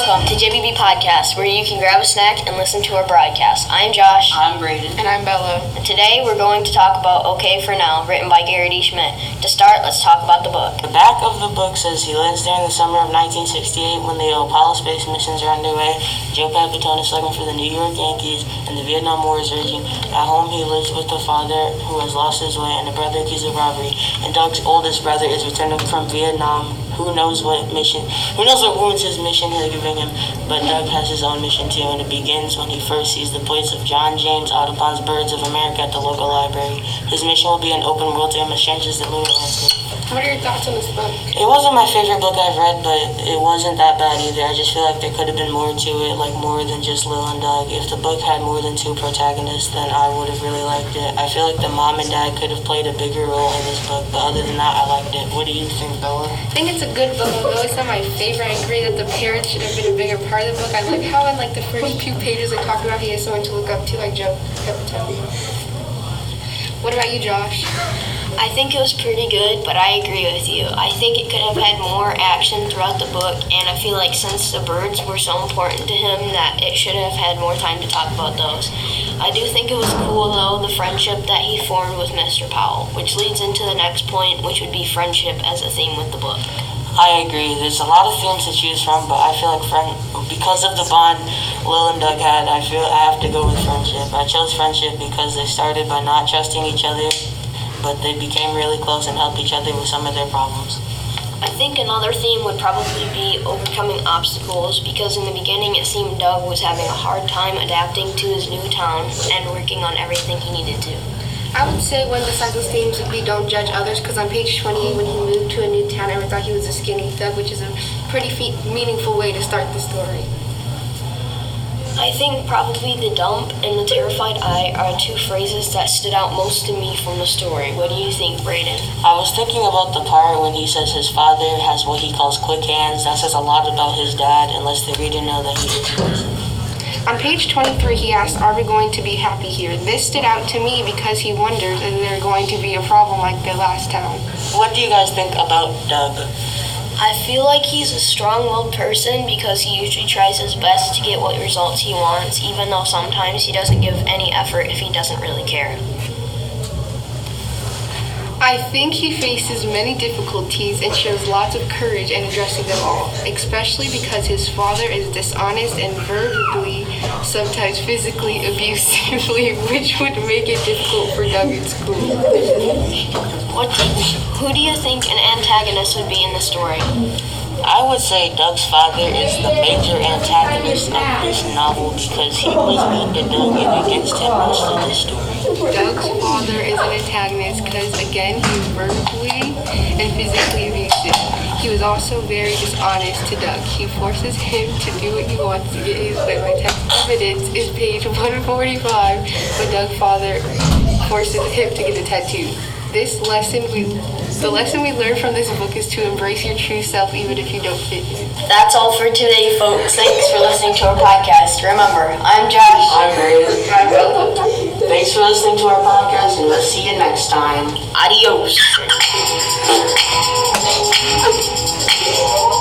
Welcome to JBB Podcast, where you can grab a snack and listen to our broadcast. I'm Josh. I'm Brayden. And I'm Bella. And today we're going to talk about Okay for Now, written by Gary D. Schmidt. To start, let's talk about the book. The back of the book says he lands during the summer of 1968 when the Apollo space missions are underway. Joe Pepitone is slugging for the New York Yankees, and the Vietnam War is raging. At home, he lives with a father who has lost his way and a brother accused of robbery. And Doug's oldest brother is returning from Vietnam who knows what mission, who knows what wounds his mission has given but Doug has his own mission too, and it begins when he first sees the plates of John James Audubon's Birds of America at the local library. His mission will be an open world to him as changes the lunar landscape. What are your thoughts on this book? It wasn't my favorite book I've read, but it wasn't that bad either. I just feel like there could have been more to it, like more than just Lil and Doug. If the book had more than two protagonists, then I would have really liked it. I feel like the mom and dad could have played a bigger role in this book, but other than that, I liked it. What do you think, Bella? I think it's a good book, although it's not my favorite. I agree that the parents should have been a bigger part of the book. I like how in like the first few pages it talked about he has someone to look up to, like Joe Pepitone. What about you, Josh? I think it was pretty good, but I agree with you. I think it could have had more action throughout the book, and I feel like since the birds were so important to him, that it should have had more time to talk about those. I do think it was cool, though, the friendship that he formed with Mr. Powell, which leads into the next point, which would be friendship as a theme with the book. I agree. There's a lot of themes to choose from, but I feel like friend because of the bond Lil and Doug had, I feel I have to go with friendship. I chose friendship because they started by not trusting each other, but they became really close and helped each other with some of their problems. I think another theme would probably be overcoming obstacles because in the beginning it seemed Doug was having a hard time adapting to his new town and working on everything he needed to. I would say one of the cycle's themes would be don't judge others because on page 28 when he moved to a new town everyone thought he was a skinny thug which is a pretty fe- meaningful way to start the story. I think probably the dump and the terrified eye are two phrases that stood out most to me from the story. What do you think, Brayden? I was thinking about the part when he says his father has what he calls quick hands. That says a lot about his dad, unless the reader know that he is person. On page 23, he asks, Are we going to be happy here? This stood out to me because he wonders is there going to be a problem like the last town. What do you guys think about Doug? I feel like he's a strong willed person because he usually tries his best to get what results he wants, even though sometimes he doesn't give any effort if he doesn't really care. I think he faces many difficulties and shows lots of courage in addressing them all, especially because his father is dishonest and verbally, sometimes physically abusively, which would make it difficult for Doug in school. What do you, who do you think an antagonist would be in the story? I would say Doug's father is the major antagonist of this novel because he was mean to Doug and against him most of the story. Doug's father is an antagonist because, again, he verbally and physically abusive. He was also very dishonest to Doug. He forces him to do what he wants to get his way. My text evidence is page 145 when Doug's father forces him to get a tattoo. This lesson we the lesson we learned from this book is to embrace your true self even if you don't fit in. That's all for today, folks. Thanks for listening to our podcast. Remember, I'm Josh. I'm Brayden. Thanks for listening to our podcast, and we'll see you next time. Adios.